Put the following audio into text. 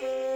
Bye.